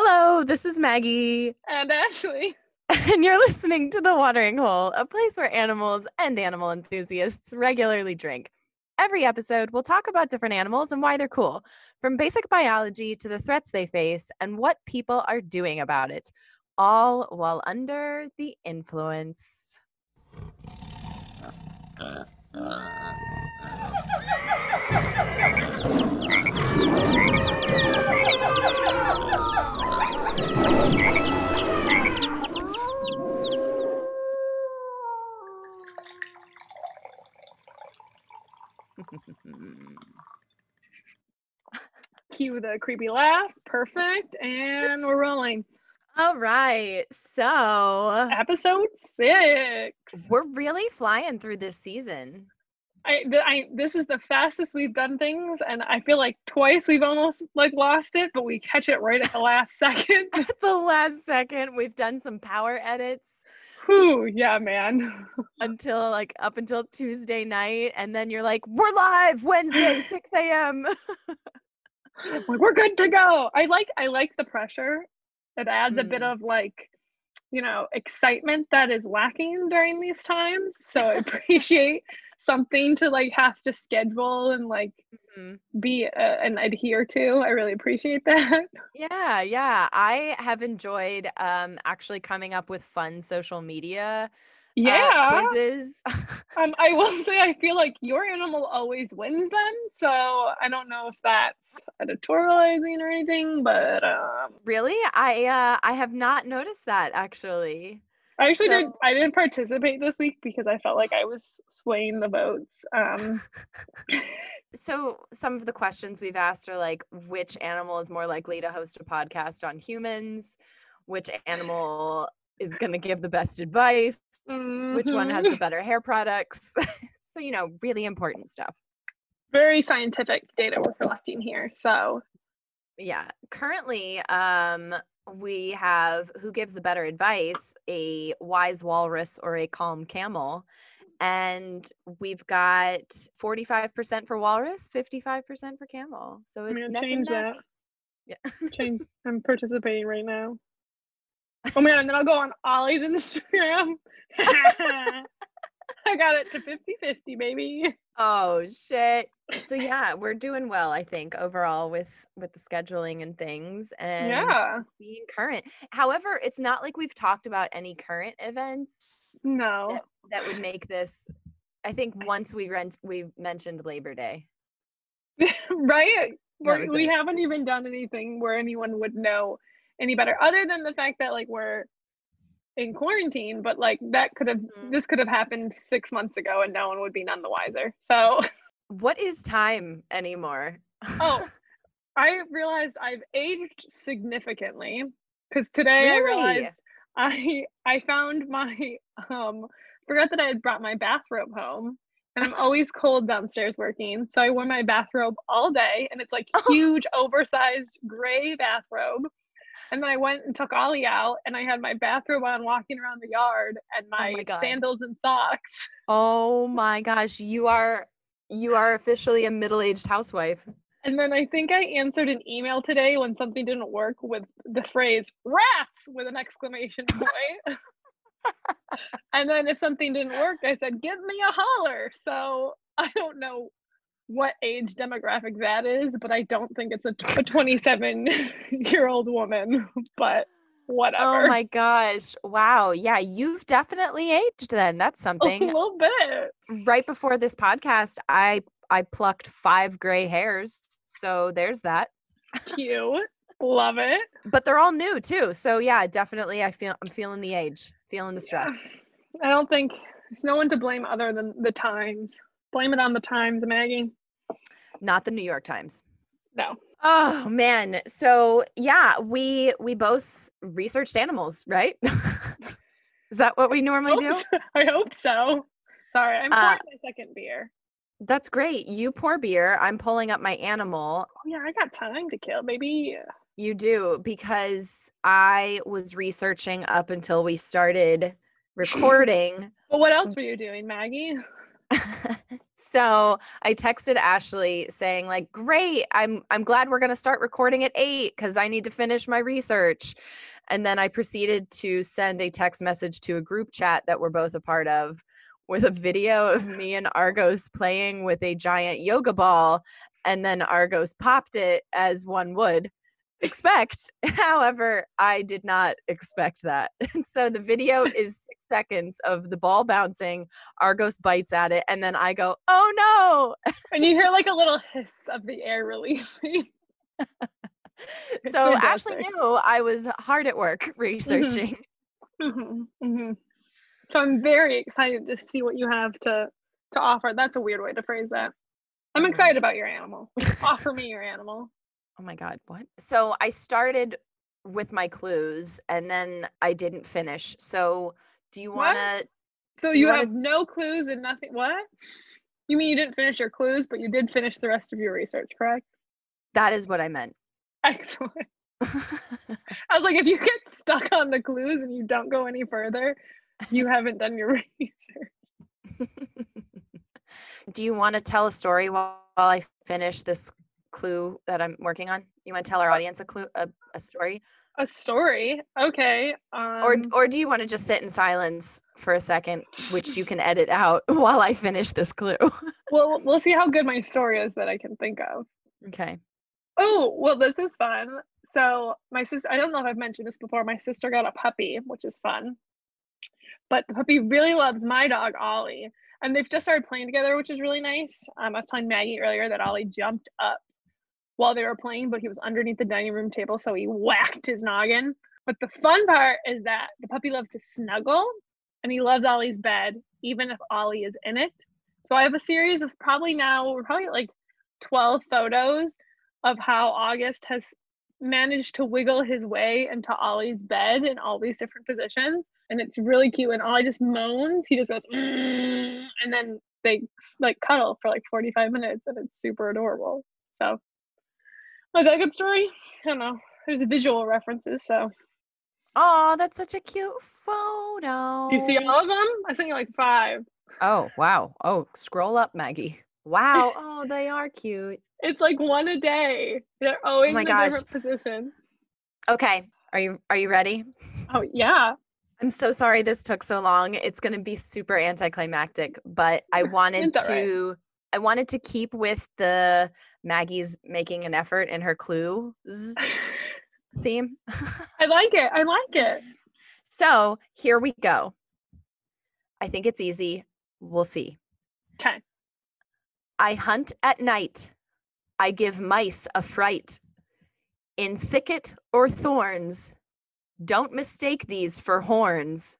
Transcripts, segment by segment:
Hello, this is Maggie, And Ashley. and you're listening to The Watering Hole, a place where animals and animal enthusiasts regularly drink. Every episode, we'll talk about different animals and why they're cool, from basic biology to the threats they face and what people are doing about it, all while under the influence. Cue the creepy laugh. Perfect. And we're rolling. All right, so Episode six. we're really flying through this season. I, I this is the fastest we've done things, and I feel like twice we've almost like lost it, but we catch it right at the last second. At the last second, we've done some power edits. Whew, yeah, man. until like up until Tuesday night, and then you're like, "We're live Wednesday, 6 a.m." we're good to go. I like I like the pressure. It adds a bit Mm. of like, you know, excitement that is lacking during these times. So I appreciate something to like have to schedule and like Mhm. be uh, and adhere to. I really appreciate that. Yeah, yeah. I have enjoyed um actually coming up with fun social media uh, Yeah. quizzes. um, I will say I feel like your animal always wins them. So I don't know if that's editorializing or anything, but um really? I uh I have not noticed that actually. I actually did. So- I didn't participate this week because I felt like I was swaying the votes. Um, So some of the questions we've asked are like which animal is more likely to host a podcast on humans? Which animal is going to give the best advice? Which one has the Mhm. better hair products? so you know, really important stuff. very scientific data we're collecting here. So Yeah. Currently, um we have who gives the better advice, a wise walrus or a calm camel. And we've got 45% for walrus, 55% for camel. So I'm it's gonna change neck. that. Yeah. Change. I'm participating right now. Oh man, and then I'll go on Ollie's Instagram. I got it to 50-50, baby. Oh shit. So yeah, we're doing well, I think, overall with with the scheduling and things and Yeah. being current. However, it's not like we've talked about any current events No. that, that would make this I think once we rent we mentioned Labor Day. right? We're, we it. haven't even done anything where anyone would know any better, other than the fact that like we're in quarantine. But like that could have Mhm. this could have happened six months ago, and no one would be none the wiser. So What is time anymore? Oh, I realized I've aged significantly because today I realized I I found my um forgot that I had brought my bathrobe home. And I'm always cold downstairs working. So I wore my bathrobe all day and it's like huge, oversized gray bathrobe. And then I went and took Ollie out and I had my bathrobe on walking around the yard and my, Oh my sandals and socks. oh my gosh, you are you are officially a middle-aged housewife. And then I think I answered an email today when something didn't work with the phrase rats with an exclamation point. and then if something didn't work, I said, give me a holler. So I don't know what age demographic that is, but I don't think it's a, a 27 year old woman, but Oh whatever. Oh my gosh. Wow. Yeah, you've definitely aged then. That's something. a little bit. right before this podcast, I I plucked five gray hairs. So there's that. Cute. Love it. But they're all new too. So yeah, definitely I feel I'm feeling the age, feeling the stress. I don't think there's no one to blame other than the times. Blame it on the times, Maggie. Not the New York Times. No. Oh man. So yeah, we we both researched animals, right? Is that what we normally do? So- I hope so. Sorry, I'm Uh, pouring my second beer. That's great. You pour beer. I'm pulling up my animal. Oh, yeah, I got time to kill, baby. You do because I was researching up until we started recording. Well, what else were you doing, Maggie? so I texted Ashley saying like, "Great, I'm I'm glad we're going to start recording at 8 cuz I need to finish my research." And then I proceeded to send a text message to a group chat that we're both a part of with a video of me and Argos playing with a giant yoga ball and then Argos popped it as one would expect. However, I did not expect that. And so the video is six seconds of the ball bouncing, Argos bites at it, and then I go, oh no. And you hear like a little hiss of the air releasing. so Ashley knew I was hard at work Mm-hmm. researching. hmm hmm So I'm very excited to see what you have to to offer. That's a weird way to phrase that. I'm Mhm. excited about your animal. Offer me your animal. Oh my God, what? So I started with my clues and then I didn't finish. So do you want to? So you, you wanna- have no clues and nothing. What? You mean you didn't finish your clues, but you did finish the rest of your research, correct? That is what I meant. Excellent. I was like, if you get stuck on the clues and you don't go any further, you haven't done your research. do you want to tell a story while, while I finish this clue that I'm working on? You want to tell our audience a clue, a, a story, A story. Okay. Um, or or do you want to just sit in silence for a second, which you can edit out while I finish this clue? well, we'll see how good my story is that I can think of. okay. Oh, well, this is fun. So my sister, I don't know if I've mentioned this before. My sister got a puppy, which is fun. But the puppy really loves my dog, Ollie. And they've just started playing together, which is really nice. Um, I was telling Maggie earlier that Ollie jumped up while they were playing, but he was underneath the dining room table, so he whacked his noggin. But the fun part is that the puppy loves to snuggle and he loves Ollie's bed, even if Ollie is in it. So I have a series of probably now, we're probably like 12 photos of how August has managed to wiggle his way into Ollie's bed in all these different positions. And it's really cute. And Ollie just moans. He just goes, "Mm," and then they like cuddle for like 45 minutes and it's super adorable. So, was that a good story? I don't know. There's visual references. So, Oh, that's such a cute photo. do you see all of them? I sent you like five. Oh, wow. Oh, scroll up, Maggie. Wow. Oh, they are cute. It's like one a day. They're always oh my in gosh. a different position. Okay. Are you are you ready? Oh, yeah. I'm so sorry this took so long. It's going to be super anticlimactic, but I wanted to right. I wanted to keep with the Maggie's making an effort in her clues theme. I like it. I like it. so, here we go. I think it's easy. We'll see. Okay. I hunt at night. I give mice a fright. In thicket or thorns. Don't mistake these for horns.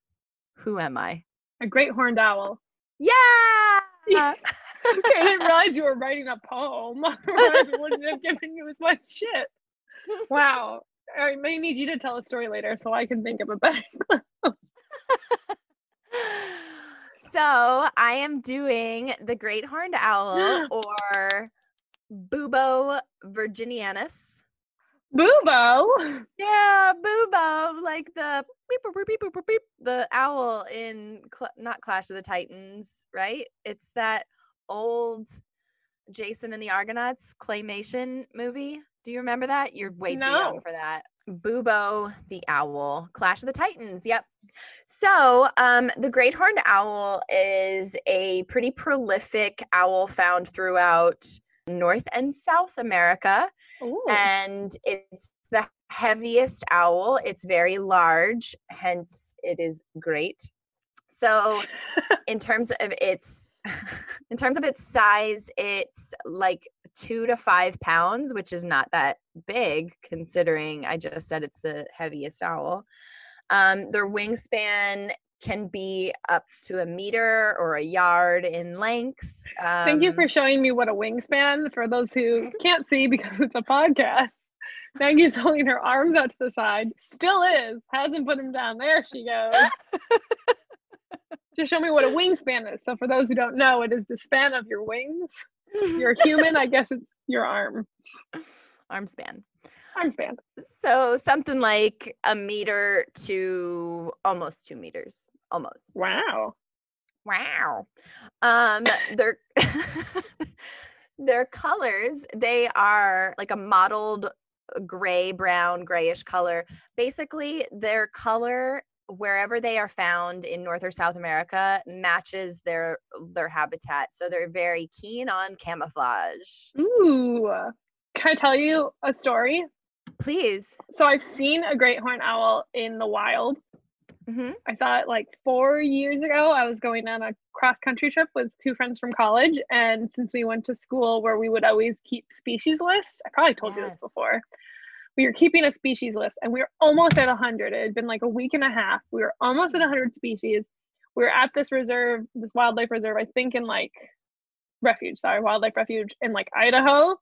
Who am I? A great horned owl. Yeah! I didn't realize you were writing a poem. Otherwise, I wouldn't have given you as much shit. Wow. I may need you to tell a story later so I can think of a better. so I am doing the great horned owl or Bubo virginianus. Boobo. Yeah, Bubo, like the beep, beep, beep, the owl in Cl- not Clash of the Titans, right? It's that old Jason and the Argonauts claymation movie. Do you remember that? You're way too young for that. Bubo the owl, Clash of the Titans. Yep. So, um, the great horned owl is a pretty prolific owl found throughout North and South America Ooh. and it's the heaviest owl. It's very large, hence it is great. So, in terms of its in terms of its size, it's like two to five pounds, which is not that big considering I just said it's the heaviest owl. Um, their wingspan can be up to a meter or a yard in length. Um, Thank you for showing me what a wingspan for those who can't see because it's a podcast. Maggie's holding her arms out to the side. Still is. Hasn't put them down. There she goes. Just show me what a wingspan is. So for those who don't know, it is the span of your wings. You're a human. I guess it's your arm. arm span. Arm span. So something like a meter to almost two meters. Almost. Wow. Wow. Um, their their colors, they are like a mottled gray, brown, grayish color. Basically, their color wherever they are found in North or South America matches their their habitat. So they're very keen on camouflage. Ooh. Can I tell you a story? Please. So I've seen a great horned owl in the wild. hmm I saw it like four years ago. I was going on a cross country trip with two friends from college. And since we went to school where we would always keep species lists, I probably told you this before. We were keeping a species list and we were almost at 100. It had been like a week and a half. We were almost at 100 species. We were at this reserve, this wildlife reserve, I think in like refuge, sorry, wildlife refuge in like Idaho.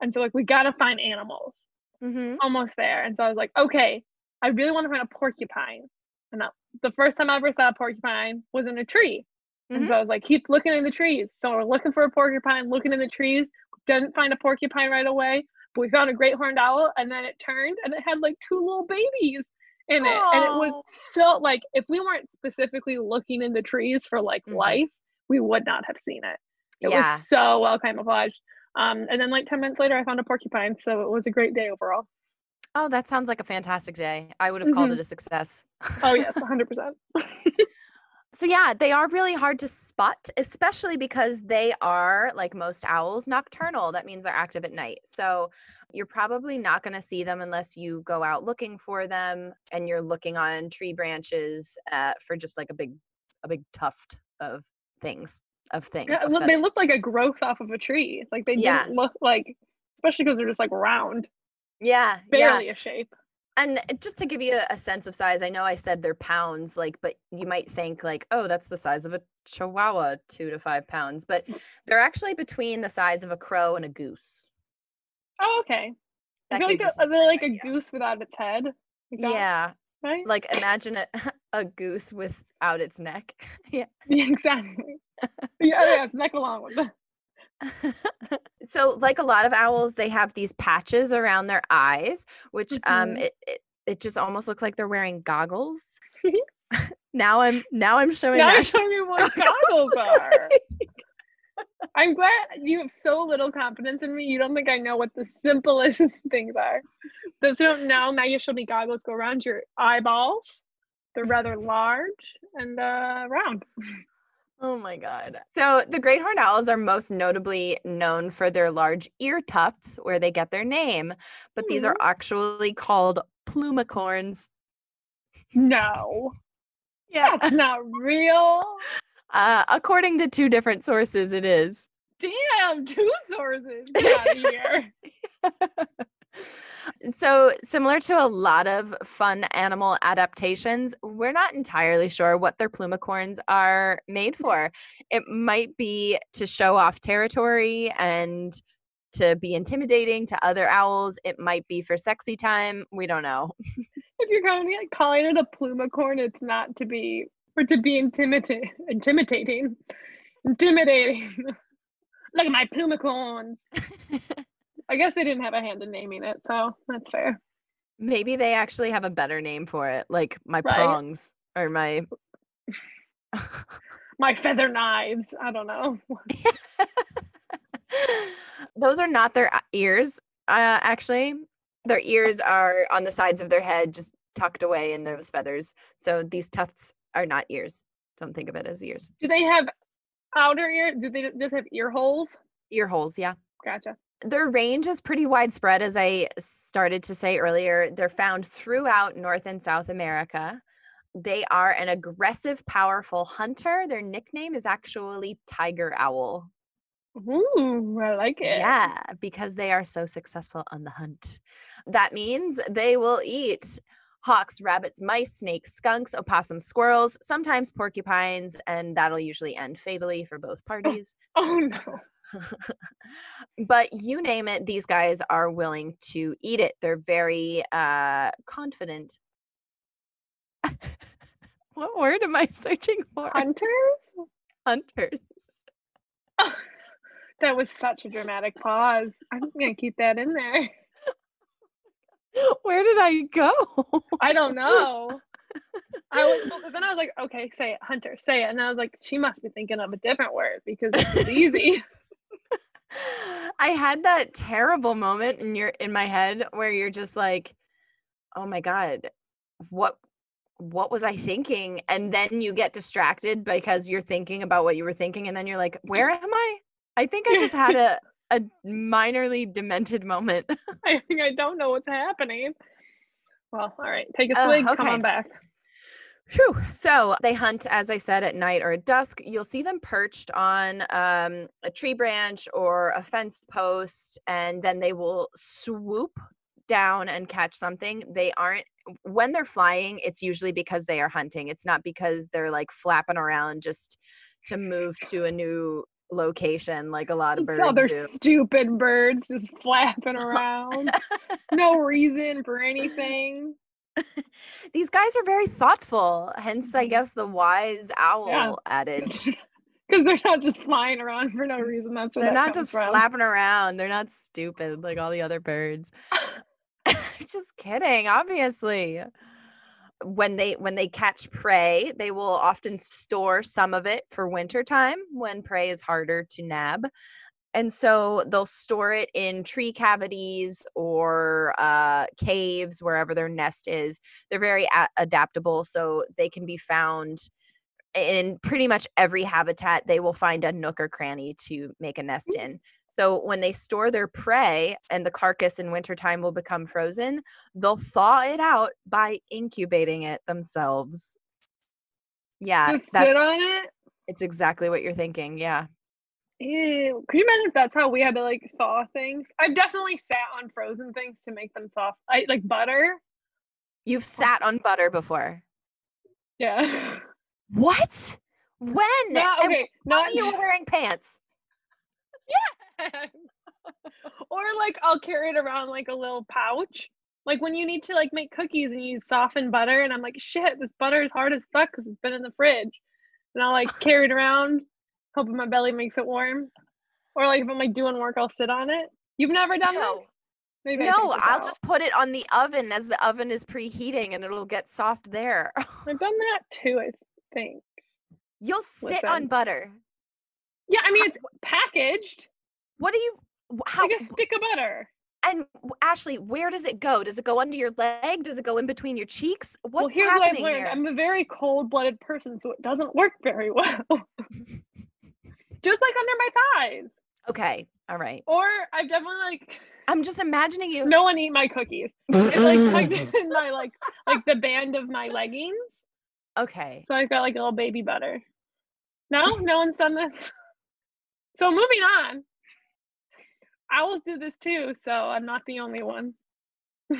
And so, like, we got to find animals hmm almost there. And so I was like, okay, I really want to find a porcupine. And that, the first time I ever saw a porcupine was in a tree. And so I was like, keep looking in the trees. So we're looking for a porcupine, looking in the trees, didn't find a porcupine right away, but we found a great horned owl. And then it turned and it had like two little babies in it. And it was so like, if we weren't specifically looking in the trees for like Mhm. life, we would not have seen it. It Yeah. was so well camouflaged. Um, and then like 10 minutes later, I found a porcupine. So it was a great day overall. Oh, that sounds like a fantastic day. I would have called Mhm. it a success. Oh yes, 100%. So yeah, they are really hard to spot, especially because they are like most owls nocturnal. That means they're active at night. So you're probably not going to see them unless you go out looking for them and you're looking on tree branches uh, for just like a big a big tuft of things of things. Yeah, they look like a growth off of a tree. Like they Yeah. didn't look like, especially because they're just like round, yeah, yeah. barely a shape. And uh, just to give you a, sense of size, I know I said they're pounds, like, but you might think like, oh, that's the size of a chihuahua, two to five pounds, but they're actually between the size of a crow and a goose. Oh, okay. I feel like a, they're like a idea. goose without its head. Like that, Yeah, Right? like imagine a, a goose without its neck. yeah. Yeah, exactly. yeah, yeah, it's neck along with. so, like a lot of owls, they have these patches around their eyes, which um, Mhm. it, it it just almost looks like they're wearing goggles. now I'm now I'm showing. Now Ashley showing me what goggles are. I'm glad you have so little confidence in me. You don't think I know what the simplest things are. Those who don't know, Maggie showed me goggles go around your eyeballs. They're rather large and uh, round. Oh my god. So the great horned owls are most notably known for their large ear tufts where they get their name, but these are actually called plumicorns. No, Yeah. that's not real. Uh, according to two different sources it is. Damn, two sources. Get out of here. so similar to a lot of fun animal adaptations, we're not entirely sure what their plumicorns are made for. It might be to show off territory and to be intimidating to other owls. It might be for sexy time. We don't know. If you're calling it, calling it a plumicorn, it's not to be or to be intimidating. Intimidating. Intimidating. Look at my plumicorns. I guess they didn't have a hand in naming it, so that's fair. Maybe they actually have a better name for it, like my Right. prongs or my. My feather knives. I don't know. Those are not their uh, ears, uh, actually. Their ears are on the sides of their head, just tucked away in those feathers. So these tufts are not ears. Don't think of it as ears. Do they have outer ear? Do they just have ear holes? Ear holes, yeah. Gotcha. Their range is pretty widespread, as I started to say earlier. They're found throughout North and South America. They are an aggressive, powerful hunter. Their nickname is actually tiger owl. Ooh, I like it. Yeah, because they are so successful on the hunt. That means they will eat hawks, rabbits, mice, snakes, skunks, opossums, squirrels, sometimes porcupines, and that'll usually end fatally for both parties. Oh no. but you name it, these guys are willing to eat it. They're very uh confident. what word am I searching for? Hunters? Hunters. that was such a dramatic pause. I'm gonna keep that in there. Where did I go? I don't know. I was, well, then I was like, okay, say it, Hunter, say it. And I was like, she must be thinking of a different word because it's easy. I had that terrible moment in your in my head where you're just like, "Oh my god, what what was I thinking?" And then you get distracted because you're thinking about what you were thinking and then you're like, "Where am I?" I think I just had a a minorly demented moment. I think I don't know what's happening. Well, all right, take a swig, come okay. on back. Whew. So they hunt, as I said, at night or at dusk. You'll see them perched on um, a tree branch or a fence post, and then they will swoop down and catch something. They aren't, when they're flying, it's usually because they are hunting. It's not because they're like flapping around just to move to a new location like a lot of birds Other do. stupid birds just flapping around. no reason for anything. These guys are very thoughtful, hence, I mm-hmm. guess, the wise owl adage. Because they're not just flying around for no reason. That's where They're that not just from. flapping around. They're not stupid like all the other birds. just kidding, obviously. When they when they catch prey, they will often store some of it for winter time when prey is harder to nab. And so they'll store it in tree cavities or uh, caves, wherever their nest is. They're very a- adaptable, so they can be found in pretty much every habitat. They will find a nook or cranny to make a nest in. So when they store their prey and the carcass in wintertime will become frozen, they'll thaw it out by incubating it themselves. Yeah, Just sit on it. it's exactly what you're thinking. Yeah. Ew. Could you imagine if that's how we had to like thaw things? I've definitely sat on frozen things to make them soft. I like butter. You've sat on butter before. Yeah. What? When? not, okay. Not you wearing pants. Yeah. or like I'll carry it around like a little pouch. Like when you need to like make cookies and you soften butter, and I'm like, shit, this butter is hard as fuck because it's been in the fridge. And I'll like carry it around, hoping my belly makes it warm. Or like if I'm like doing work, I'll sit on it. You've never done No. this? Maybe No, I'll out. just put it on the oven as the oven is preheating and it'll get soft there. I've done that too. I think. You'll sit on butter. Yeah, I mean it's packaged What do you how like a stick of butter. and Ashley, where does it go? Does it go under your leg? Does it go in between your cheeks? What's well, here's what I've happening learned. here? I'm a very cold-blooded person, so it doesn't work very well. Just like under my thighs. Okay. All right. Or I've definitely like I'm just imagining you. no one eat my cookies. It's like tucked in my like like the band of my leggings. okay. So I've got like a little baby butter. No, no one's done this. So moving on. Owls do this too, so I'm not the only one.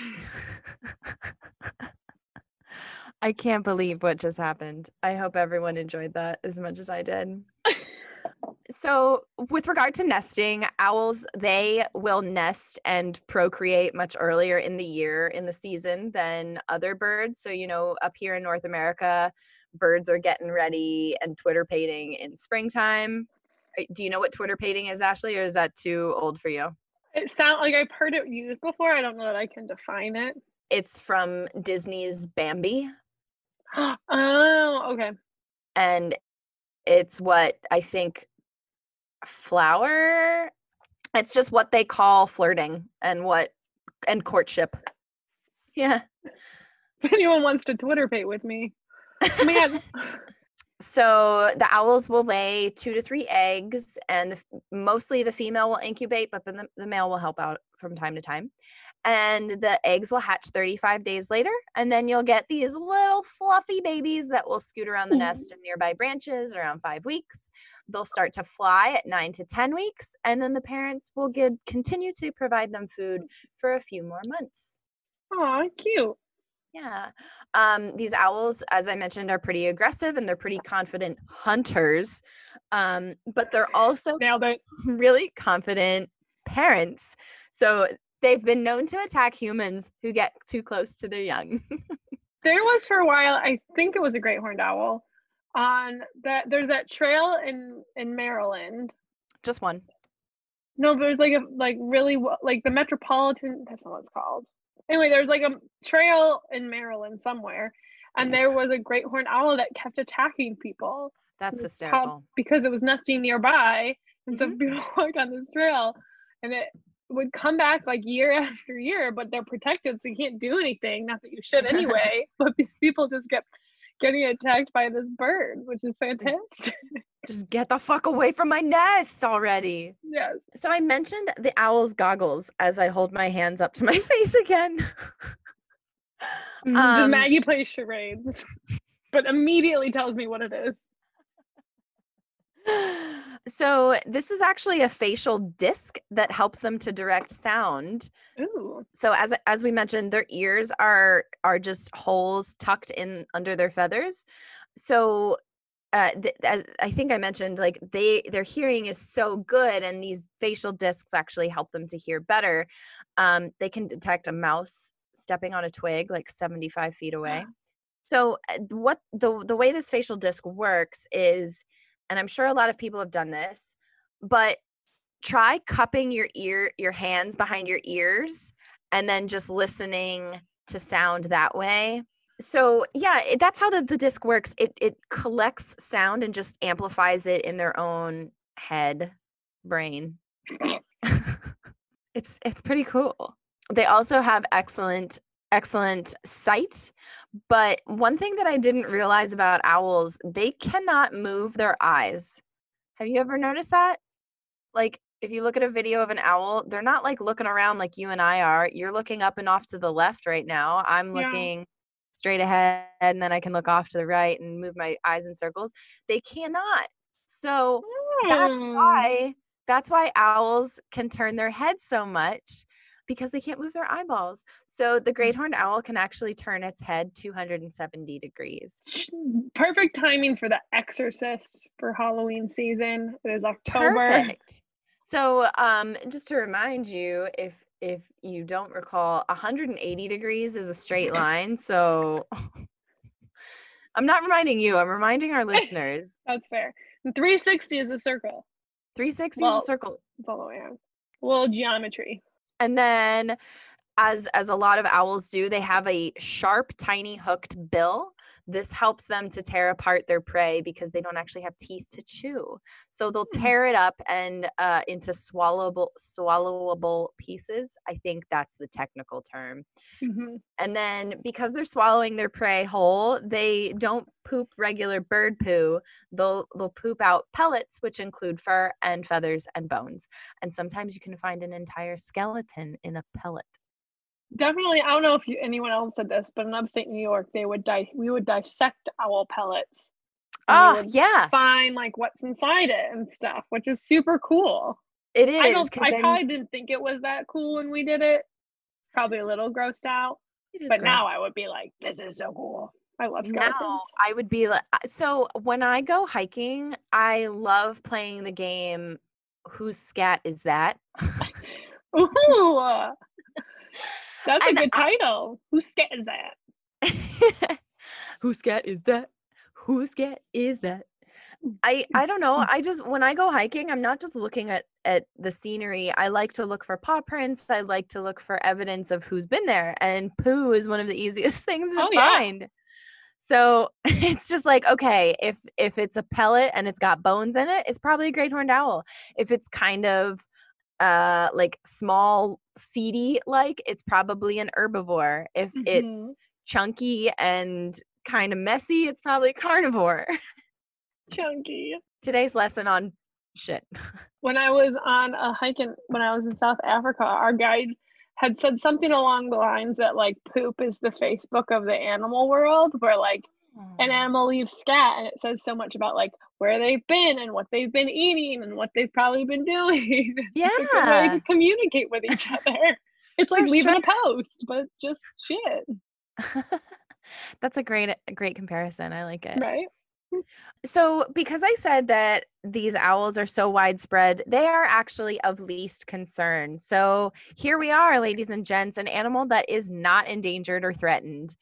I can't believe what just happened. I hope everyone enjoyed that as much as I did. So, with regard to nesting, owls, they will nest and procreate much earlier in the year in the season than other birds. So, you know, up here in North America, birds are getting ready and twitterpating in springtime. Do you know what twitterpating is, Ashley, or is that too old for you? It sounds like I've heard it used before. I don't know that I can define it. It's from Disney's Bambi. oh, okay. and it's what I think flower. It's just what they call flirting and what and courtship. Yeah. If anyone wants to twitterpate with me, man. So the owls will lay two to three eggs, and the, mostly the female will incubate, but then the, the male will help out from time to time. And the eggs will hatch 35 days later, and then you'll get these little fluffy babies that will scoot around the nest in nearby branches around five weeks. They'll start to fly at nine to 10 weeks, and then the parents will get, continue to provide them food for a few more months. Aw, cute. Yeah. Um, these owls, as I mentioned, are pretty aggressive and they're pretty confident hunters. Um, but they're also really confident parents. So they've been known to attack humans who get too close to their young. There was for a while, I think it was a great horned owl on that there's that trail in in Maryland. Just one. No, there's like a like really like the metropolitan that's not what it's called. Anyway, there's like a trail in Maryland somewhere, and there was a great horned owl that kept attacking people. That's hysterical. because it was nesting nearby, and so Mhm. people walk on this trail, and it would come back like year after year, but they're protected, so you can't do anything. Not that you should anyway, but these people just kept getting attacked by this bird, which is fantastic. Just get the fuck away from my nest already. yes. So I mentioned the owl's goggles as I hold my hands up to my face again. just Um, Maggie plays charades, but immediately tells me what it is. So this is actually a facial disc that helps them to direct sound. Ooh. So as as we mentioned, their ears are are just holes tucked in under their feathers. So uh, th- as I think I mentioned, like they their hearing is so good, and these facial discs actually help them to hear better. Um, they can detect a mouse stepping on a twig like seventy five feet away. So uh, what the the way this facial disc works is, and I'm sure a lot of people have done this, but try cupping your ear your hands behind your ears and then just listening to sound that way. So yeah, it, that's how the, the disc works. It it collects sound and just amplifies it in their own head, brain. it's it's pretty cool. They also have excellent excellent sight, but one thing that I didn't realize about owls, they cannot move their eyes. Have you ever noticed that? Like if you look at a video of an owl, they're not like looking around like you and I are. You're looking up and off to the left right now. I'm Yeah. looking straight ahead and then I can look off to the right and move my eyes in circles. They cannot. So that's Hmm. why that's why owls can turn their heads so much because they can't move their eyeballs. So the great horned owl can actually turn its head 270 degrees. Perfect timing for the Exorcist for Halloween season. It is October. Perfect. So um just to remind you if if you don't recall 180 degrees is a straight line. So I'm not reminding you, I'm reminding our listeners. That's fair. 360 is a circle. 360 Well- is a circle. Follow all the way out. A little geometry. And then as as a lot of owls do, they have a sharp tiny hooked bill. This helps them to tear apart their prey because they don't actually have teeth to chew. So they'll Hmm. tear it up and uh, into swallowable swallowable pieces. I think that's the technical term. Mhm. And then because they're swallowing their prey whole, they don't poop regular bird poo. They'll they'll poop out pellets, which include fur and feathers and bones. And sometimes you can find an entire skeleton in a pellet. Definitely, I don't know if you, anyone else said this, but in upstate New York, they would di- we would dissect owl pellets. Oh yeah, Find like what's inside it and stuff, which is super cool. it is. I don't. I then probably didn't think it was that cool when we did it. It's probably a little grossed out, but now. I would be like, "This is so cool." I love skeletons. now I would be like, so when I go hiking, I love playing the game. Whose scat is that? Ooh, that's a And good title. Whose scat is that? Whose scat is that? Whose scat is that? I I don't know. I just when I go hiking, I'm not just looking at at the scenery. I like to look for paw prints. I like to look for evidence of who's been there, and poo is one of the easiest things to Oh, yeah. find. So it's just like okay, if if it's a pellet and it's got bones in it, it's probably a great horned owl. If it's kind of uh like small seedy like it's probably an herbivore if it's Mhm. chunky and kind of messy it's probably a carnivore Chunky. today's lesson on shit when I was on a hike in when I was in South Africa, our guide had said something along the lines that like poop is the Facebook of the animal world, where like an animal leaves scat and it says so much about like where they've been and what they've been eating and what they've probably been doing. It's a good yeah to communicate with each other. It's like For leaving a post, but just shit, that's a great a great comparison. I like it. Right? so because i said that these owls are so widespread they are actually of least concern. So here we are ladies and gents an animal that is not endangered or threatened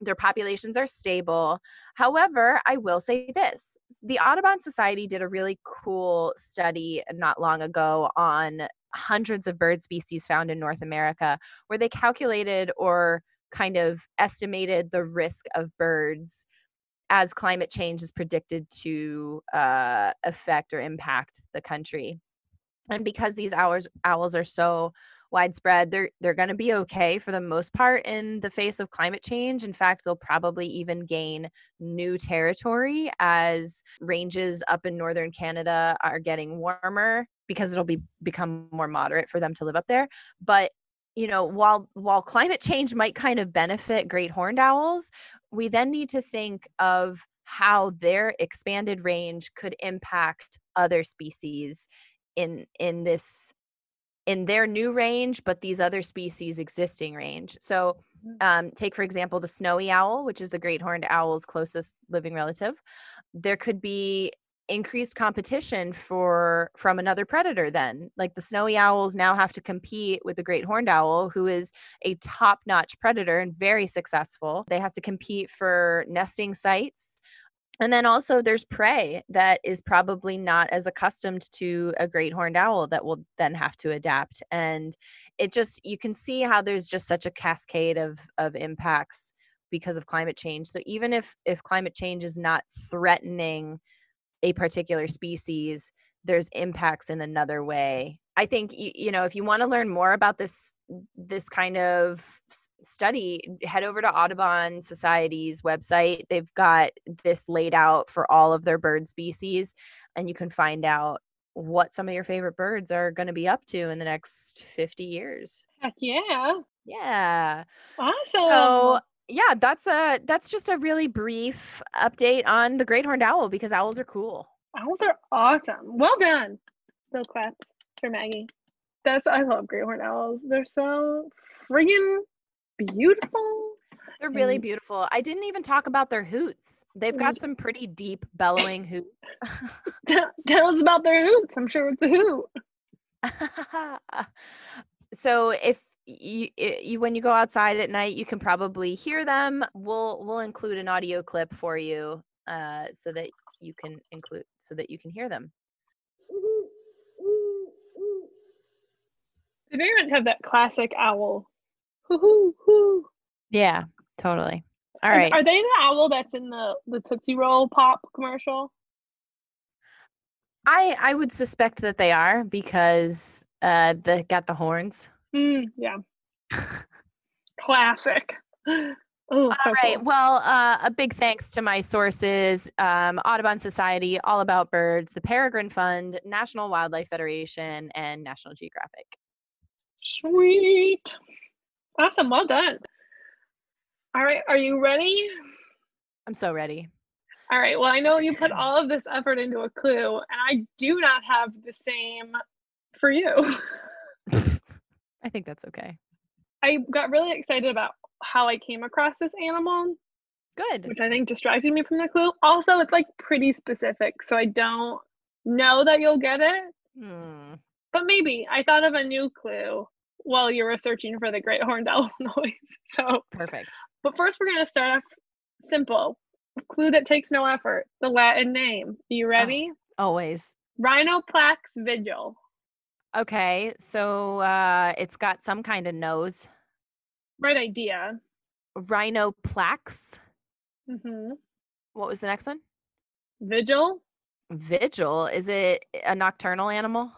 their populations are stable however i will say this the audubon society did a really cool study not long ago on hundreds of bird species found in North America, where they calculated or kind of estimated the risk of birds as climate change is predicted to uh, affect or impact the country. And because these owls, owls are so widespread, they're they're going to be okay for the most part in the face of climate change. In fact, they'll probably even gain new territory as ranges up in northern Canada are getting warmer because it'll be become more moderate for them to live up there. But you know, while while climate change might kind of benefit great horned owls, we then need to think of how their expanded range could impact other species in in this in their new range but these other species existing range. So mm-hmm. um, take for example the snowy owl which is the great horned owl's closest living relative. There could be increased competition for from another predator then. Like the snowy owls now have to compete with the great horned owl who is a top-notch predator and very successful. They have to compete for nesting sites and then also there's prey that is probably not as accustomed to a great horned owl that will then have to adapt. And it just you can see how there's just such a cascade of of impacts because of climate change. So even if if climate change is not threatening a particular species there's impacts in another way i think you know if you want to learn more about this this kind of study head over to audubon society's website they've got this laid out for all of their bird species and you can find out what some of your favorite birds are going to be up to in the next 50 years heck yeah yeah awesome so yeah, that's a that's just a really brief update on the great horned owl because owls are cool. Owls are awesome. Well done. Bill claps for Maggie. That's I love great horned owls. They're so friggin' beautiful. They're really beautiful. I didn't even talk about their hoots. They've got some pretty deep bellowing hoots. tell, tell us about their hoots. I'm sure it's a hoot. so if you, you when you go outside at night you can probably hear them we'll we'll include an audio clip for you uh so that you can include so that you can hear them the parents have that classic owl hoo hoo yeah totally all right are, they the owl that's in the the tootsie roll pop commercial i i would suspect that they are because uh they got the horns Mm, yeah. Classic. Oh, All right. Cool. Well, uh, a big thanks to my sources um, Audubon Society, All About Birds, the Peregrine Fund, National Wildlife Federation, and National Geographic. Sweet. Awesome. Well done. All right. Are you ready? I'm so ready. All right. Well, I know you put all of this effort into a clue, and I do not have the same for you. I think that's okay. I got really excited about how I came across this animal. Good. Which I think distracted me from the clue. Also, it's like pretty specific, so I don't know that you'll get it. Hmm. But maybe I thought of a new clue while you were searching for the great horned owl noise. So perfect. But first, we're gonna start off simple. Clue that takes no effort. The Latin name. Are you ready? Oh, always. Rhinoplax vigil. Okay, so uh, it's got some kind of nose. Right idea. Rhinoplax. Mm-hmm. What was the next one? Vigil. Vigil. Is it a nocturnal animal?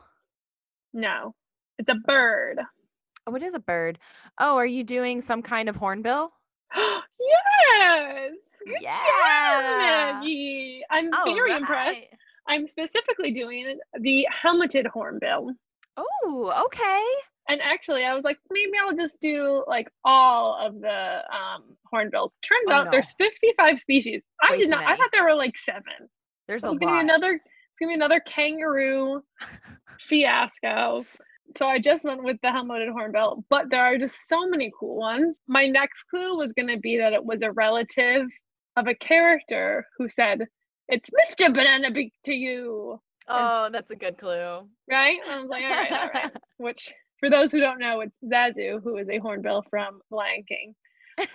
No, it's a bird. Oh, it is a bird. Oh, are you doing some kind of hornbill? yes. Good yeah. Job, Maggie. I'm All very right. impressed. I'm specifically doing the helmeted hornbill. Oh, okay. And actually, I was like, maybe I'll just do like all of the um, hornbills. Turns oh, out no. there's 55 species. I did not. Many. I thought there were like seven. There's so a it's lot. Gonna be another. It's gonna be another kangaroo fiasco. So I just went with the helmeted hornbill, but there are just so many cool ones. My next clue was gonna be that it was a relative of a character who said, "It's Mr. Banana Beak to you." Oh, that's a good clue. Right? I was like, all right, all right. Which, for those who don't know, it's Zazu, who is a hornbill from Lion King.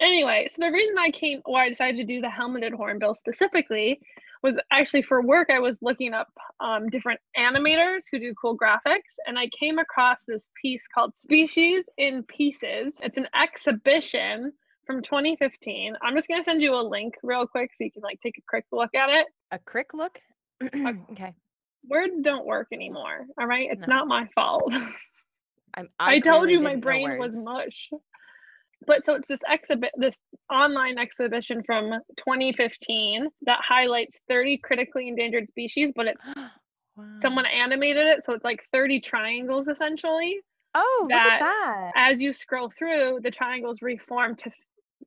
anyway, so the reason I came, why I decided to do the helmeted hornbill specifically, was actually for work, I was looking up um, different animators who do cool graphics, and I came across this piece called Species in Pieces. It's an exhibition from 2015. I'm just going to send you a link real quick so you can like take a quick look at it. A quick look? okay. Words don't work anymore. All right. It's No. not my fault. I'm, I, told you my brain was mush. But so it's this exhibit, this online exhibition from 2015 that highlights 30 critically endangered species, but it's Wow. someone animated it, so it's like 30 triangles essentially. Oh, look at that. As you scroll through, the triangles reform to f-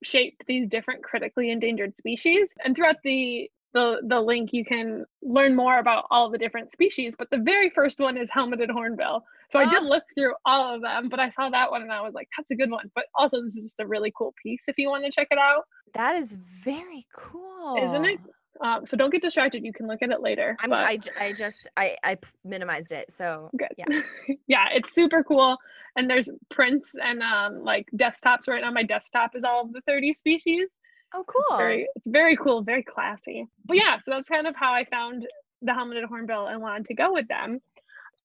shape these different critically endangered species, and throughout the the, the link you can learn more about all the different species but the very first one is helmeted hornbill so i did Ah. look through all of them but i saw that one and i was like that's a good one but also this is just a really cool piece if you want to check it out That is very cool. isn't it um, so don't get distracted you can look at it later I'm, but I, I just I, I minimized it. So good yeah. yeah it's super cool and there's prints and um, like desktops right now my desktop is all of the 30 species oh cool. very it's very cool very classy but yeah so that's kind of how i found the helmeted hornbill and wanted to go with them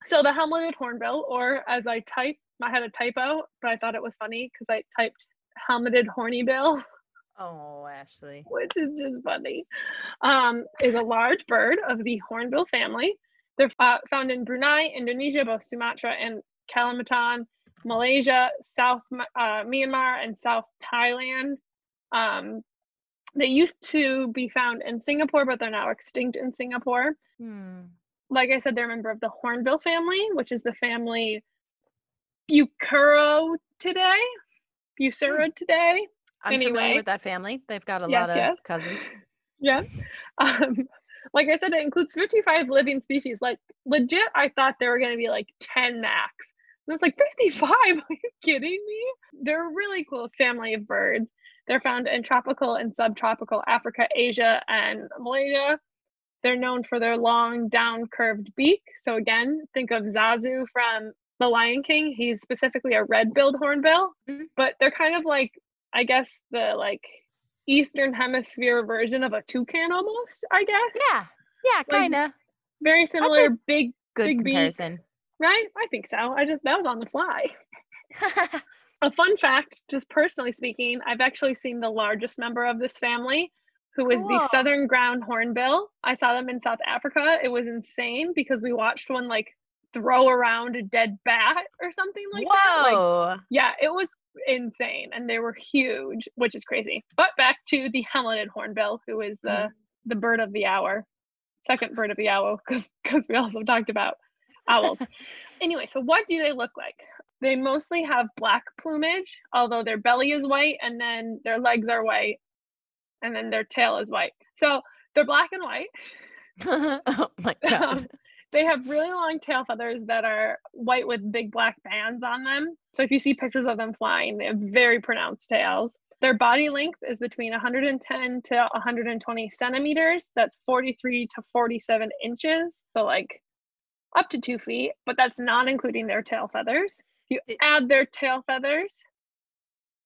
so the helmeted hornbill or as i typed i had a typo but i thought it was funny because i typed helmeted hornybill Oh, Ashley. which is just funny um, is a large bird of the hornbill family they're uh, found in brunei indonesia both sumatra and kalimantan malaysia south uh, myanmar and south thailand um, they used to be found in Singapore, but they're now extinct in Singapore. Hmm. Like I said, they're a member of the hornbill family, which is the family Bucerotidae. today. I'm familiar with that family. They've got a Yes, lot of yes. cousins. Yeah. Um, like I said, it includes 55 living species. Like legit, I thought there were going to be like 10 max. And it's like 55. Are you kidding me? They're a really cool family of birds. They're found in tropical and subtropical Africa, Asia, and Malaysia. They're known for their long, down curved beak. So, again, think of Zazu from The Lion King. He's specifically a red billed hornbill, Mhm. but they're kind of like, I guess, the like Eastern Hemisphere version of a toucan almost, I guess. Yeah. Yeah, kind of. Very similar, big, Good big beak. right? I think so. I just, that was on the fly. A fun fact, just personally speaking, I've actually seen the largest member of this family, who is the southern ground hornbill. I saw them in South Africa. It was insane because we watched one like throw around a dead bat or something like that. Like, Whoa. yeah, it was insane, and they were huge, which is crazy. But back to the helmeted hornbill, who is the Mhm. the bird of the hour, second bird of the hour, because because we also talked about owls. anyway, so what do they look like? They mostly have black plumage, although their belly is white, and then their legs are white, and then their tail is white. So they're black and white. oh my god. Um, they have really long tail feathers that are white with big black bands on them. So if you see pictures of them flying, they have very pronounced tails. Their body length is between 110 to 120 centimeters. That's 43 to 47 inches. So like up to two feet, but that's not including their tail feathers. You add their tail feathers,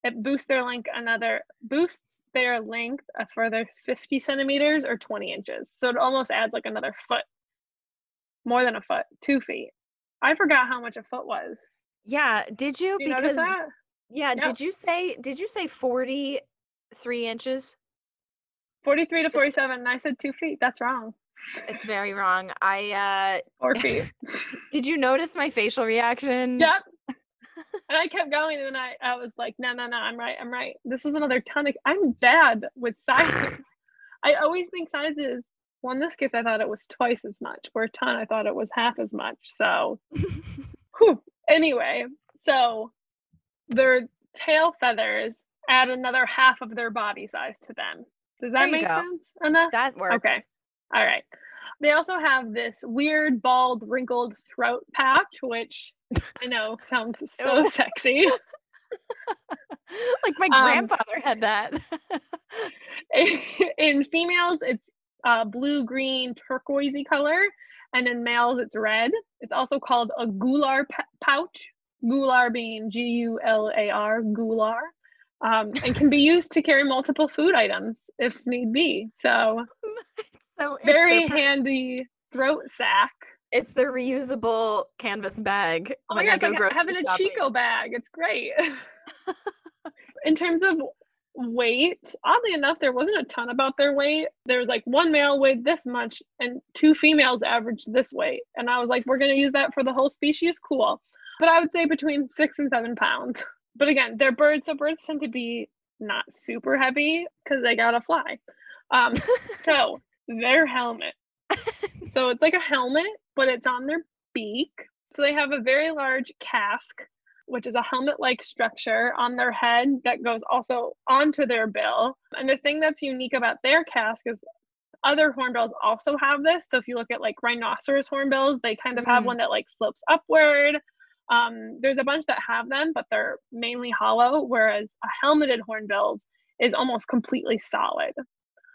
it boosts their length another boosts their length a further 50 centimeters or 20 inches. So it almost adds like another foot more than a foot, two feet. I forgot how much a foot was. Yeah. Did you? You because yeah. Yeah. Did you say? Did you say forty three inches? 43 to 47. And I said two feet. That's wrong. It's very wrong. I Four uh feet. did you notice my facial reaction? yep. And I kept going, and then I, I was like, no, no, no, I'm right, I'm right. This is another ton of. I'm bad with sizes. I always think sizes. Well, in this case, I thought it was twice as much. For a ton, I thought it was half as much. So, whew. anyway, so their tail feathers add another half of their body size to them. Does that make go. sense enough? that works. Okay. All right. They also have this weird, bald, wrinkled throat patch, which I know sounds so sexy. like my Um, grandfather had that. in females, it's uh, blue, green, turquoisey color, and in males, it's red. It's also called a gular p- pouch. Gular being G U L A R, gular, um, and can be used to carry multiple food items if need be. So So it's Very handy throat sack. It's their reusable canvas bag. Oh my god, they it's go like having a. Chico bag. It's great. In terms of weight, oddly enough, there wasn't a ton about their weight. There was like one male weighed this much and two females averaged this weight. And I was like, we're going to use that for the whole species. Cool. But I would say between six and seven pounds. But again, they're birds. So birds tend to be not super heavy because they got to fly. Um, so their helmet. So it's like a helmet, but it's on their beak. So they have a very large casque, which is a helmet like structure on their head that goes also onto their bill. And the thing that's unique about their casque is other hornbills also have this. So if you look at like rhinoceros hornbills, they kind of have Mhm. one that like slopes upward. Um, there's a bunch that have them, but they're mainly hollow, whereas a helmeted hornbills is almost completely solid,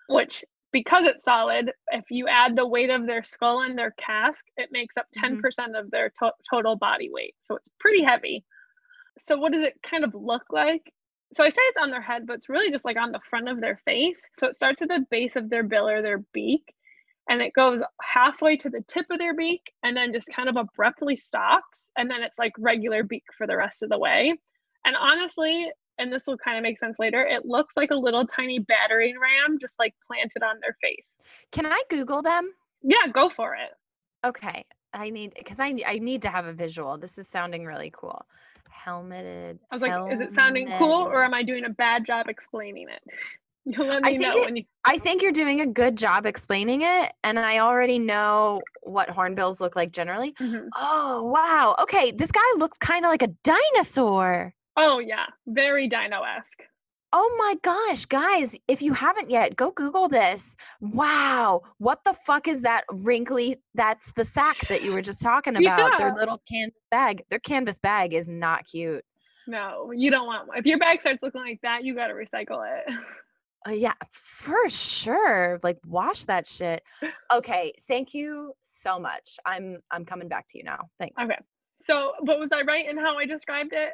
which because it's solid, if you add the weight of their skull and their casque, it makes up 10% Mhm. of their to- total body weight. So it's pretty heavy. So, what does it kind of look like? So, I say it's on their head, but it's really just like on the front of their face. So, it starts at the base of their bill or their beak, and it goes halfway to the tip of their beak, and then just kind of abruptly stops. And then it's like regular beak for the rest of the way. And honestly, and this will kind of make sense later, it looks like a little tiny battering ram just like planted on their face. Can I Google them? Yeah, go for it. Okay. I need because I I need to have a visual. This is sounding really cool. Helmeted. I was like, is it sounding cool or am I doing a bad job explaining it? You'll let I me think know it- when you. I think you're doing a good job explaining it, and I already know what hornbills look like generally. Mhm. Oh wow. Okay, this guy looks kind of like a dinosaur. Oh, yeah. Very dino esque. Oh my gosh, guys, if you haven't yet, go Google this. Wow, what the fuck is that wrinkly? That's the sack that you were just talking about. Their little canvas bag. Their canvas bag is not cute. No, you don't want one. If your bag starts looking like that, you got to recycle it. Uh, yeah, for sure. Like wash that shit. Okay, thank you so much. I'm I'm coming back to you now. Thanks. Okay. So, but was I right in how I described it?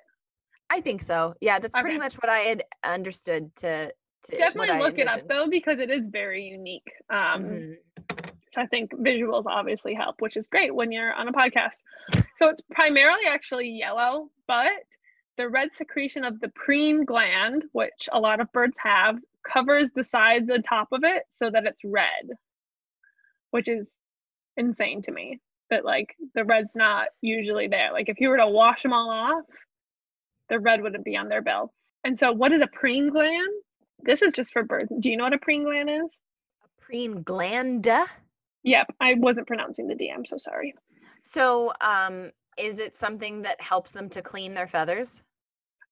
I think so. Yeah, that's pretty much what I had understood to to Definitely look it up though, because it is very unique. Um, Mhm. So I think visuals obviously help, which is great when you're on a podcast. So it's primarily actually yellow, but the red secretion of the preen gland, which a lot of birds have, covers the sides and top of it so that it's red, which is insane to me. That like the red's not usually there. Like if you were to wash them all off, the red wouldn't be on their bill. And so what is a preen gland? This is just for birds. Do you know what a preen gland is? A preen gland. Yep, I wasn't pronouncing the D. I'm so sorry. So, um, is it something that helps them to clean their feathers?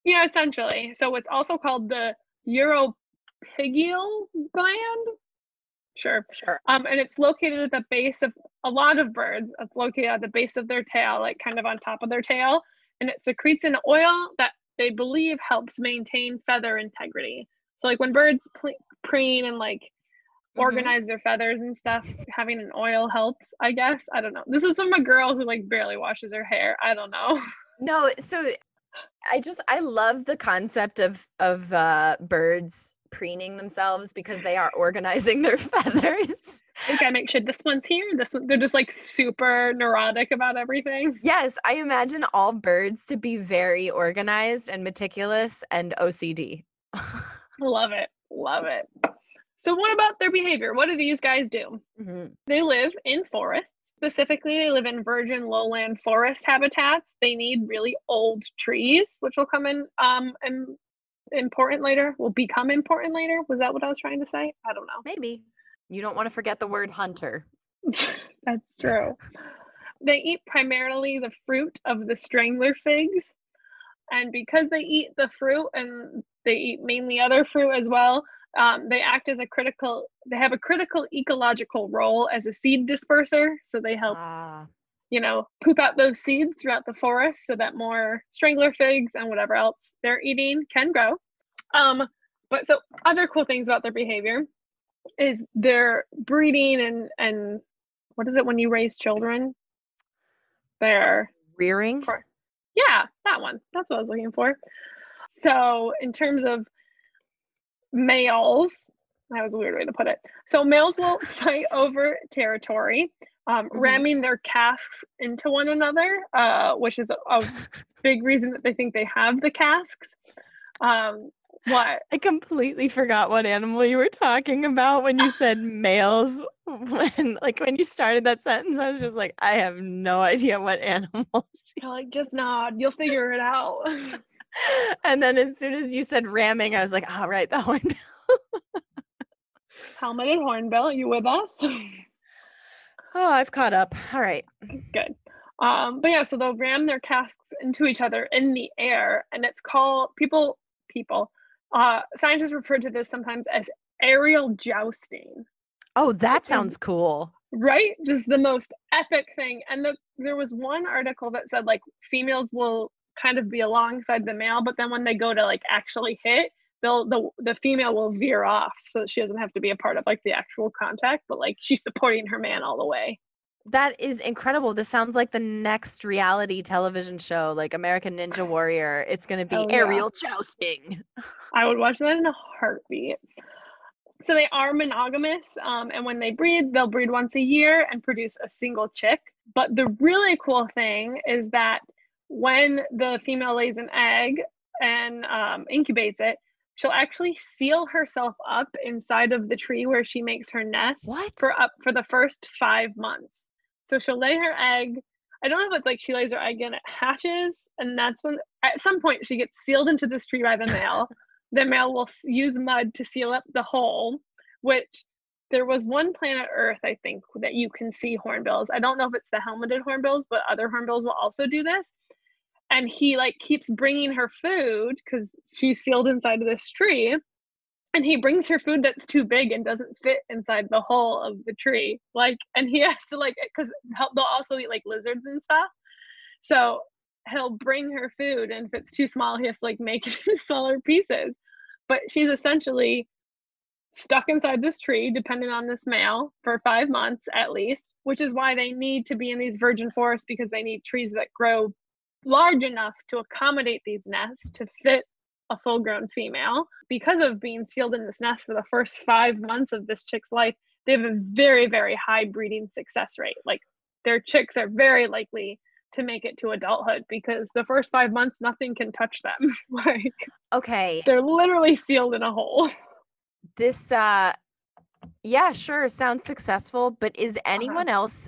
Yeah, essentially. So it's also called the uropygial gland. Sure. Sure. Um, and it's located at the base of a lot of birds. It's located at the base of their tail, like kind of on top of their tail, and it secretes an oil that they believe helps maintain feather integrity. So, like when birds preen and like Mhm. organize their feathers and stuff, having an oil helps. I guess I don't know. This is from a girl who like barely washes her hair. I don't know. No, so I just I love the concept of of uh birds preening themselves because they are organizing their feathers. Like I make sure this one's here. This one, they're just like super neurotic about everything. Yes, I imagine all birds to be very organized and meticulous and OCD. Love it. Love it. So, what about their behavior? What do these guys do? Mhm. They live in forests. Specifically, they live in virgin lowland forest habitats. They need really old trees, which will come in um im- important later. Will become important later. Was that what I was trying to say? I don't know. Maybe. You don't want to forget the word hunter. That's true. They eat primarily the fruit of the strangler figs. And because they eat the fruit and they eat mainly other fruit as well, um, they act as a critical, they have a critical ecological role as a seed disperser. So they help, Ah. You know, poop out those seeds throughout the forest so that more strangler figs and whatever else they're eating can grow. Um, but so other cool things about their behavior is their breeding and and what is it when you raise children? They're Rearing. Cor- yeah, that one. That's what I was looking for. So in terms of males, That was a weird way to put it. So males will fight over territory, um, Mhm. ramming their casks into one another, uh, which is a, a big reason that they think they have the casks. Um, what? I completely forgot what animal you were talking about when you said males. When like when you started that sentence, I was just like, I have no idea what animal. You're like, just nod. You'll figure it out. and then as soon as you said ramming, I was like, all right, that one. Helmeted hornbill, you with us? Oh, I've caught up. All right. Good. Um, but yeah, so they'll ram their casks into each other in the air, and it's called people people. Uh, scientists refer to this sometimes as aerial jousting. Oh, that sounds cool. Right? Just the most epic thing. And the, there was one article that said like females will kind of be alongside the male, but then when they go to like actually hit, they'll the the female will veer off so that she doesn't have to be a part of like the actual contact, but like she's supporting her man all the way. That is incredible. This sounds like the next reality television show, like American Ninja Warrior. It's going to be yeah. aerial jousting. I would watch that in a heartbeat. So they are monogamous, um, and when they breed, they'll breed once a year and produce a single chick. But the really cool thing is that when the female lays an egg and um, incubates it, she'll actually seal herself up inside of the tree where she makes her nest What? for up for the first five months. So she'll lay her egg. I don't know if it's like she lays her egg and it hatches, and that's when at some point she gets sealed into this tree by the male. the male will use mud to seal up the hole, which there was one planet Earth, I think, that you can see hornbills. I don't know if it's the helmeted hornbills, but other hornbills will also do this. And he like keeps bringing her food because she's sealed inside of this tree and he brings her food that's too big and doesn't fit inside the hole of the tree like and he has to like because they'll also eat like lizards and stuff so he'll bring her food and if it's too small he has to like make it smaller pieces but she's essentially stuck inside this tree dependent on this male for five months at least which is why they need to be in these virgin forests because they need trees that grow large enough to accommodate these nests to fit a full grown female. Because of being sealed in this nest for the first five months of this chick's life, they have a very, very high breeding success rate. Like their chicks are very likely to make it to adulthood because the first five months, nothing can touch them. like Okay. they're literally sealed in a hole. This, uh, yeah, sure, sounds successful, but is Uh-huh. anyone else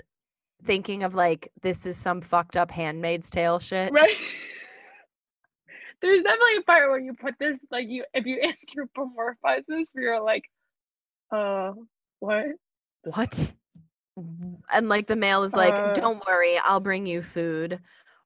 thinking of like, this is some fucked up Handmaid's Tale shit? Right? There's definitely a part where you put this, like you, if you anthropomorphize this, you're like, uh, what? What? And like the male is like, Uh. don't worry, I'll bring you food.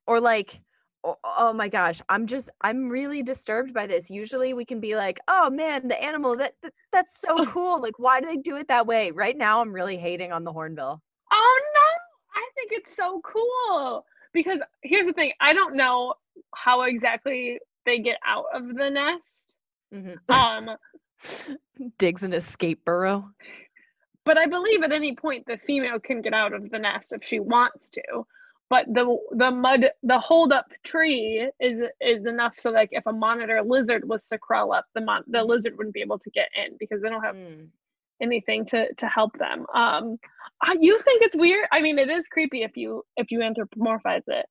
Or like, oh, oh my gosh, I'm just, I'm really disturbed by this. Usually we can be like, oh man, the animal, that, that that's so cool. Like, why do they do it that way? Right now, I'm really hating on the hornbill. Oh no, I think it's so cool because here's the thing I don't know how exactly they get out of the nest. Mhm. Um, Digs an escape burrow. but I believe at any point the female can get out of the nest if she wants to. But the the mud the hold up tree is is enough so like if a monitor lizard was to crawl up, the mon- the Mhm. lizard wouldn't be able to get in because they don't have Mm. Anything to to help them. Um, you think it's weird? I mean, it is creepy if you if you anthropomorphize it.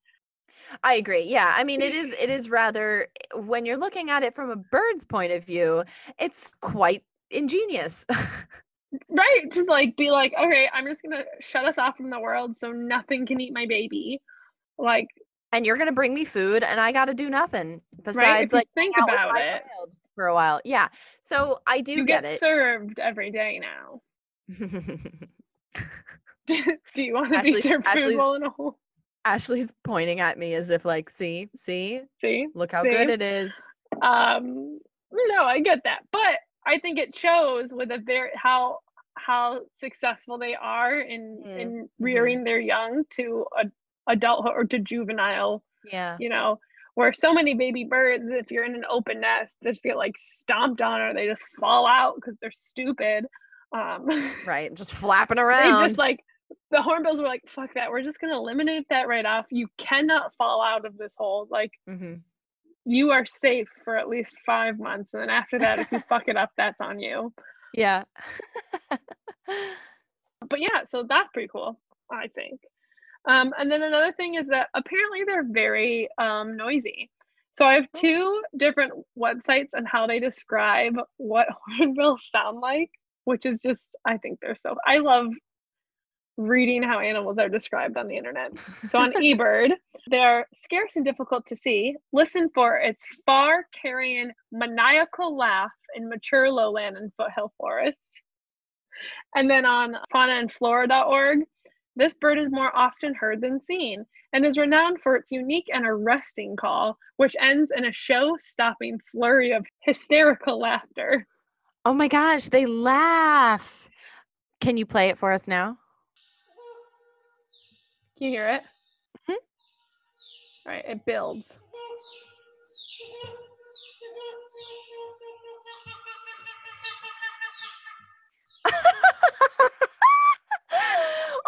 I agree. Yeah. I mean, it is it is rather when you're looking at it from a bird's point of view, it's quite ingenious. Right, to like be like, okay, I'm just gonna shut us off from the world so nothing can eat my baby. Like, and you're gonna bring me food and I gotta do nothing right? besides you like think about it, child for a while. Yeah. So I do you get, get served every day now. Do you want to be Ashley's- served Ashley's- in a hole? Ashley's pointing at me as if like, see, see, See, look how See? good it is. um, no, I get that, but I think it shows with a very how how successful they are in Mm, in rearing their young to a, adulthood or to juvenile Yeah. you know, where so many baby birds, if you're in an open nest, they just get like stomped on or they just fall out because they're stupid. Um, Right. Just flapping around. they just like the hornbills were like, fuck that, we're just gonna eliminate that right off. You cannot fall out of this hole. Like hmm you are safe for at least five months, and then after that, if you fuck it up, that's on you. Yeah. but yeah, so that's pretty cool, I think. Um, and then another thing is that apparently they're very um, noisy. So I have Oh. two different websites and how they describe what hornbills sound like, which is just I think they're so I love reading how animals are described on the internet. So on eBird, they are scarce and difficult to see. Listen for its far carrying maniacal laugh in mature lowland and foothill forests. And then on faunaandflora.org, this bird is more often heard than seen and is renowned for its unique and arresting call, which ends in a show stopping flurry of hysterical laughter. Oh my gosh, they laugh. Can you play it for us now? Can you hear it? Mhm. All right, it builds.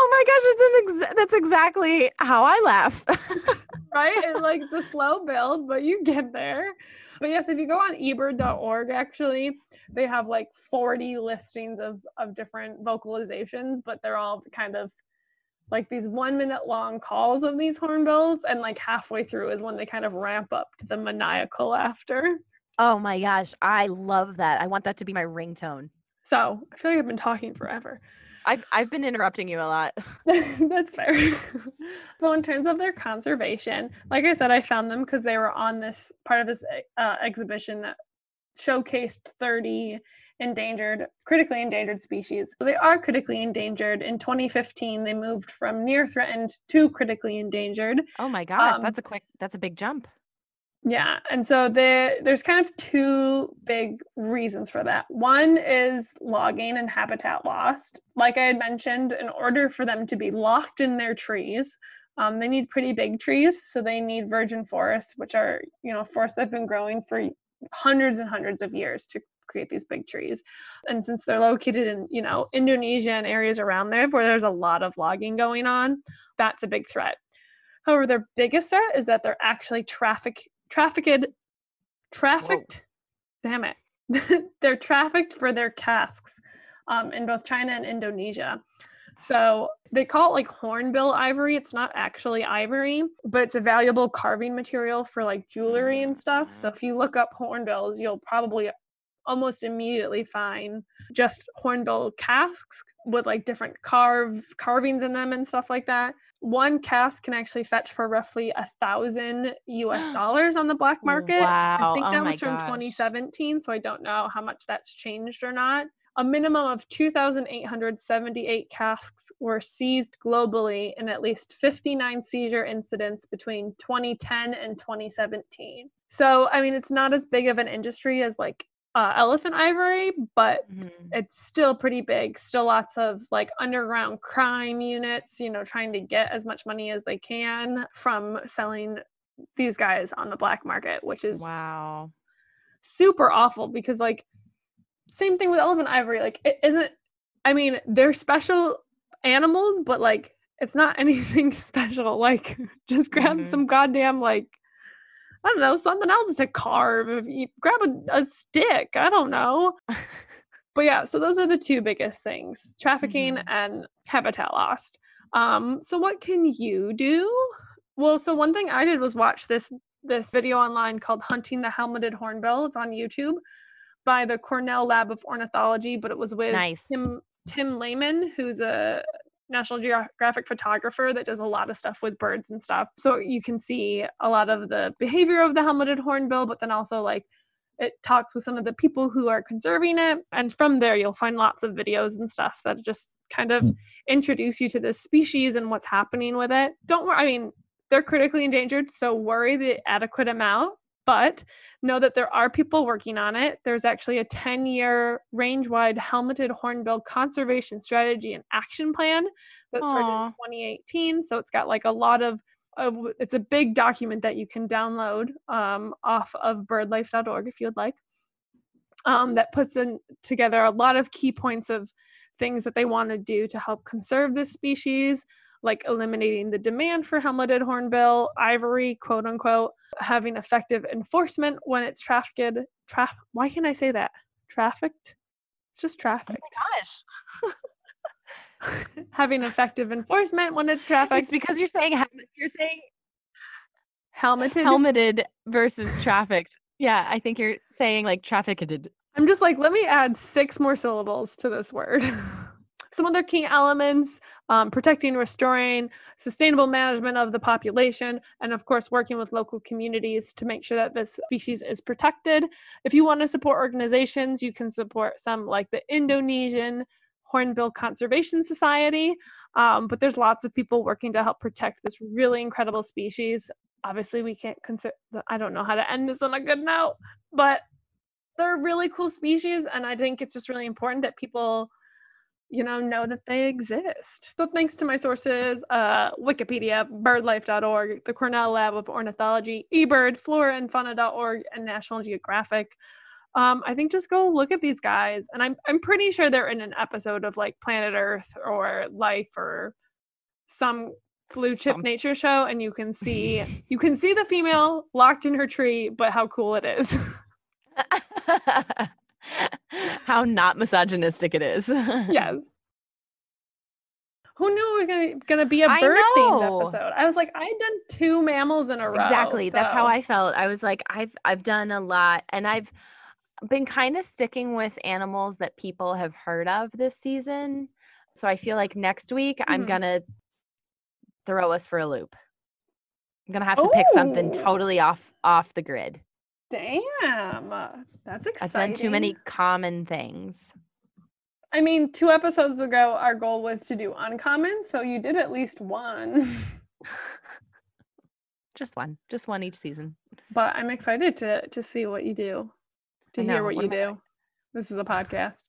Oh my gosh, it's an ex- that's exactly how I laugh. right? It's like it's a slow build, but you get there. But yes, if you go on ebird.org, actually, they have like 40 listings of of different vocalizations, but they're all kind of like these one minute long calls of these hornbills, and like halfway through is when they kind of ramp up to the maniacal laughter. oh my gosh, I love that. I want that to be my ringtone. So I feel like I've been talking forever. I've I've been interrupting you a lot. That's fair. so, in terms of their conservation, like I said, I found them because they were on this part of this uh, exhibition that showcased 30 endangered, critically endangered species. So they are critically endangered. In 2015, they moved from near threatened to critically endangered. Oh my gosh, Um, that's a quick that's a big jump. Yeah, and so the, there's kind of two big reasons for that. One is logging and habitat loss. Like I had mentioned, in order for them to be locked in their trees, um, they need pretty big trees. So they need virgin forests, which are you know forests that have been growing for hundreds and hundreds of years to create these big trees. And since they're located in you know Indonesia and areas around there where there's a lot of logging going on, that's a big threat. However, their biggest threat is that they're actually traffic trafficked trafficked damn it. They're trafficked for their casks um, in both china and indonesia. So they call it like hornbill ivory. It's not actually ivory but it's a valuable carving material for like jewelry and stuff. So if you look up hornbills you'll probably almost immediately find just hornbill casks with like different carve carvings in them and stuff like that one cask can actually fetch for roughly a thousand US dollars on the black market. Wow. I think Oh that my was from gosh. 2017, so I don't know how much that's changed or not. A minimum of 2,878 casks were seized globally in at least 59 seizure incidents between 2010 and 2017. So, I mean, it's not as big of an industry as like uh, elephant ivory, but Mhm. it's still pretty big. Still lots of like underground crime units, you know, trying to get as much money as they can from selling these guys on the black market, which is Wow. super awful because like same thing with elephant ivory like it isn't i mean they're special animals but like it's not anything special like just grab Mhm. some goddamn like i don't know something else to carve if you grab a, a stick i don't know but yeah so those are the two biggest things trafficking Mhm. and habitat lost um so what can you do well so one thing i did was watch this this video online called hunting the helmeted hornbill it's on youtube by the cornell lab of ornithology but it was with Nice. tim tim laman who's a national geographic photographer that does a lot of stuff with birds and stuff. So you can see a lot of the behavior of the helmeted hornbill but then also like it talks with some of the people who are conserving it. And from there you'll find lots of videos and stuff that just kind of hmm. introduce you to this species and what's happening with it. Don't worry i mean they're critically endangered so worry the adequate amount but know that there are people working on it. There's actually a 10 year range wide helmeted hornbill conservation strategy and action plan that started in 2018 so it's got like a lot of w- it's a big document that you can download um, off of birdlife.org if you would like um, that puts in together a lot of key points of things that they want to do to help conserve this species like eliminating the demand for helmeted hornbill ivory quote unquote having effective enforcement when it's trafficked traf- why can i say that trafficked It's just traffic. Oh my gosh. Having effective enforcement when it's trafficked. It's because you're saying you're saying helmeted. helmeted versus trafficked. Yeah, I think you're saying like trafficked. I'm just like, let me add six more syllables to this word. Some other key elements um, protecting, restoring, sustainable management of the population, and of course, working with local communities to make sure that this species is protected. If you want to support organizations, you can support some like the Indonesian Hornbill Conservation Society. Um, but there's lots of people working to help protect this really incredible species. Obviously, we can't consider, I don't know how to end this on a good note, but they're really cool species. And I think it's just really important that people you know know that they exist. So thanks to my sources uh, wikipedia birdlife.org the cornell lab of ornithology ebird floraandfauna.org and Fauna.org, and national geographic. Um, i think just go look at these guys and I'm, I'm pretty sure they're in an episode of like planet earth or life or some blue chip some... nature show and you can see you can see the female locked in her tree but how cool it is how not misogynistic it is. yes. Who knew it was gonna, gonna be a bird themed episode? I was like, I had done two mammals in a row. Exactly. So. That's how I felt. I was like, I've I've done a lot and I've been kind of sticking with animals that people have heard of this season. So I feel like next week mm-hmm. I'm gonna throw us for a loop. I'm gonna have to pick something totally off off the grid. Damn, uh, that's exciting. I've done too many common things. I mean, two episodes ago, our goal was to do uncommon, so you did at least one. just one, just one each season. But I'm excited to to see what you do, to hear what, what you do. I... This is a podcast.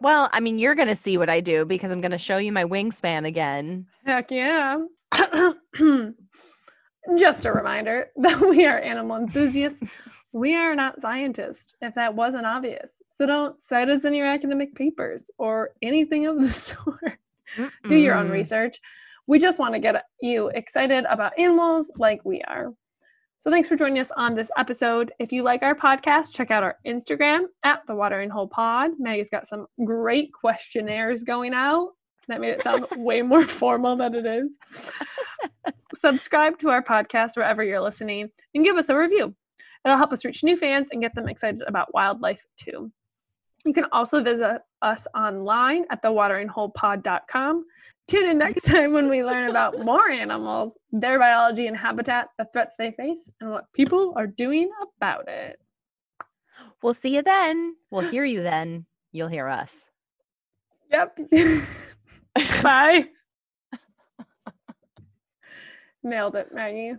Well, I mean, you're gonna see what I do because I'm gonna show you my wingspan again. Heck yeah. Just a reminder that we are animal enthusiasts. we are not scientists, if that wasn't obvious. So don't cite us in your academic papers or anything of the sort. Mm-mm. Do your own research. We just want to get you excited about animals like we are. So thanks for joining us on this episode. If you like our podcast, check out our Instagram at the Watering Hole Pod. Maggie's got some great questionnaires going out. That made it sound way more formal than it is. Subscribe to our podcast wherever you're listening and give us a review. It'll help us reach new fans and get them excited about wildlife too. You can also visit us online at thewateringholepod.com. Tune in next time when we learn about more animals, their biology and habitat, the threats they face, and what people are doing about it. We'll see you then. We'll hear you then. You'll hear us. Yep. Bye. Nailed it, Maggie.